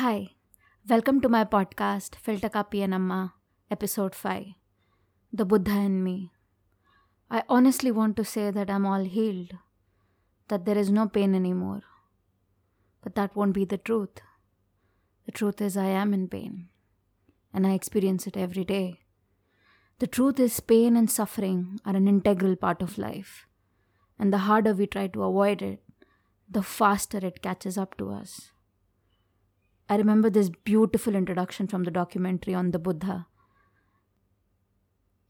Hi, welcome to my podcast, Filter Kapi and Amma, episode 5 The Buddha in Me. I honestly want to say that I'm all healed, that there is no pain anymore. But that won't be the truth. The truth is, I am in pain, and I experience it every day. The truth is, pain and suffering are an integral part of life, and the harder we try to avoid it, the faster it catches up to us. I remember this beautiful introduction from the documentary on the Buddha.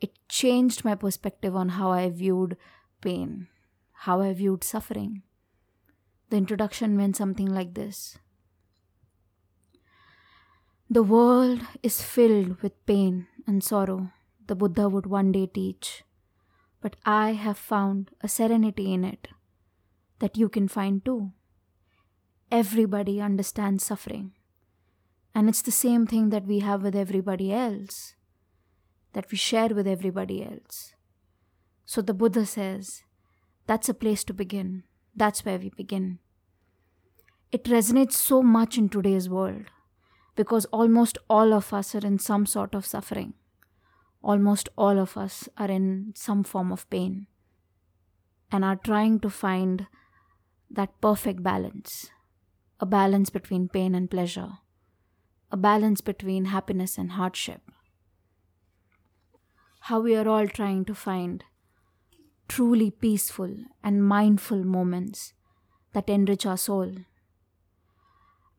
It changed my perspective on how I viewed pain, how I viewed suffering. The introduction went something like this The world is filled with pain and sorrow, the Buddha would one day teach. But I have found a serenity in it that you can find too. Everybody understands suffering. And it's the same thing that we have with everybody else, that we share with everybody else. So the Buddha says, that's a place to begin. That's where we begin. It resonates so much in today's world because almost all of us are in some sort of suffering. Almost all of us are in some form of pain and are trying to find that perfect balance a balance between pain and pleasure a balance between happiness and hardship. How we are all trying to find truly peaceful and mindful moments that enrich our soul.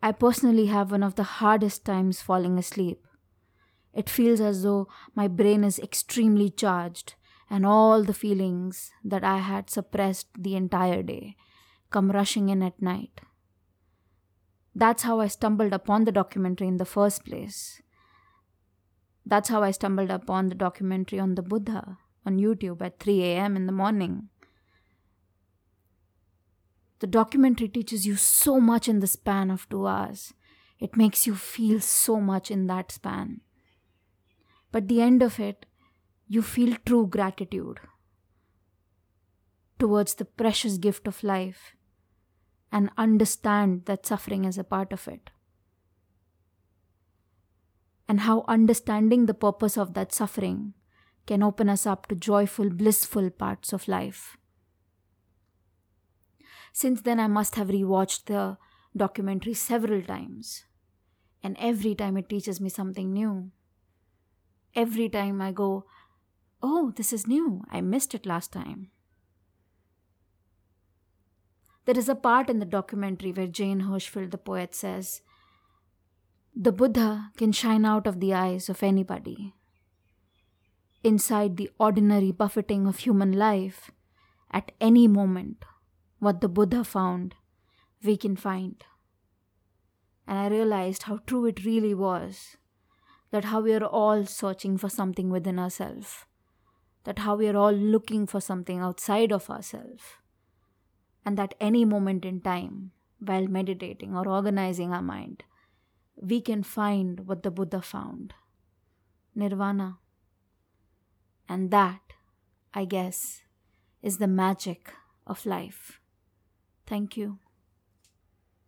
I personally have one of the hardest times falling asleep. It feels as though my brain is extremely charged and all the feelings that I had suppressed the entire day come rushing in at night. That's how I stumbled upon the documentary in the first place. That's how I stumbled upon the documentary on the Buddha on YouTube at 3 a.m. in the morning. The documentary teaches you so much in the span of two hours. It makes you feel so much in that span. But the end of it, you feel true gratitude towards the precious gift of life and understand that suffering is a part of it. And how understanding the purpose of that suffering can open us up to joyful, blissful parts of life. Since then, I must have rewatched the documentary several times, and every time it teaches me something new. Every time I go, Oh, this is new, I missed it last time. There is a part in the documentary where Jane Hirshfield, the poet, says, The Buddha can shine out of the eyes of anybody. Inside the ordinary buffeting of human life, at any moment, what the Buddha found, we can find. And I realized how true it really was that how we are all searching for something within ourselves, that how we are all looking for something outside of ourselves and that any moment in time, while meditating or organizing our mind, we can find what the Buddha found nirvana. And that, I guess, is the magic of life. Thank you.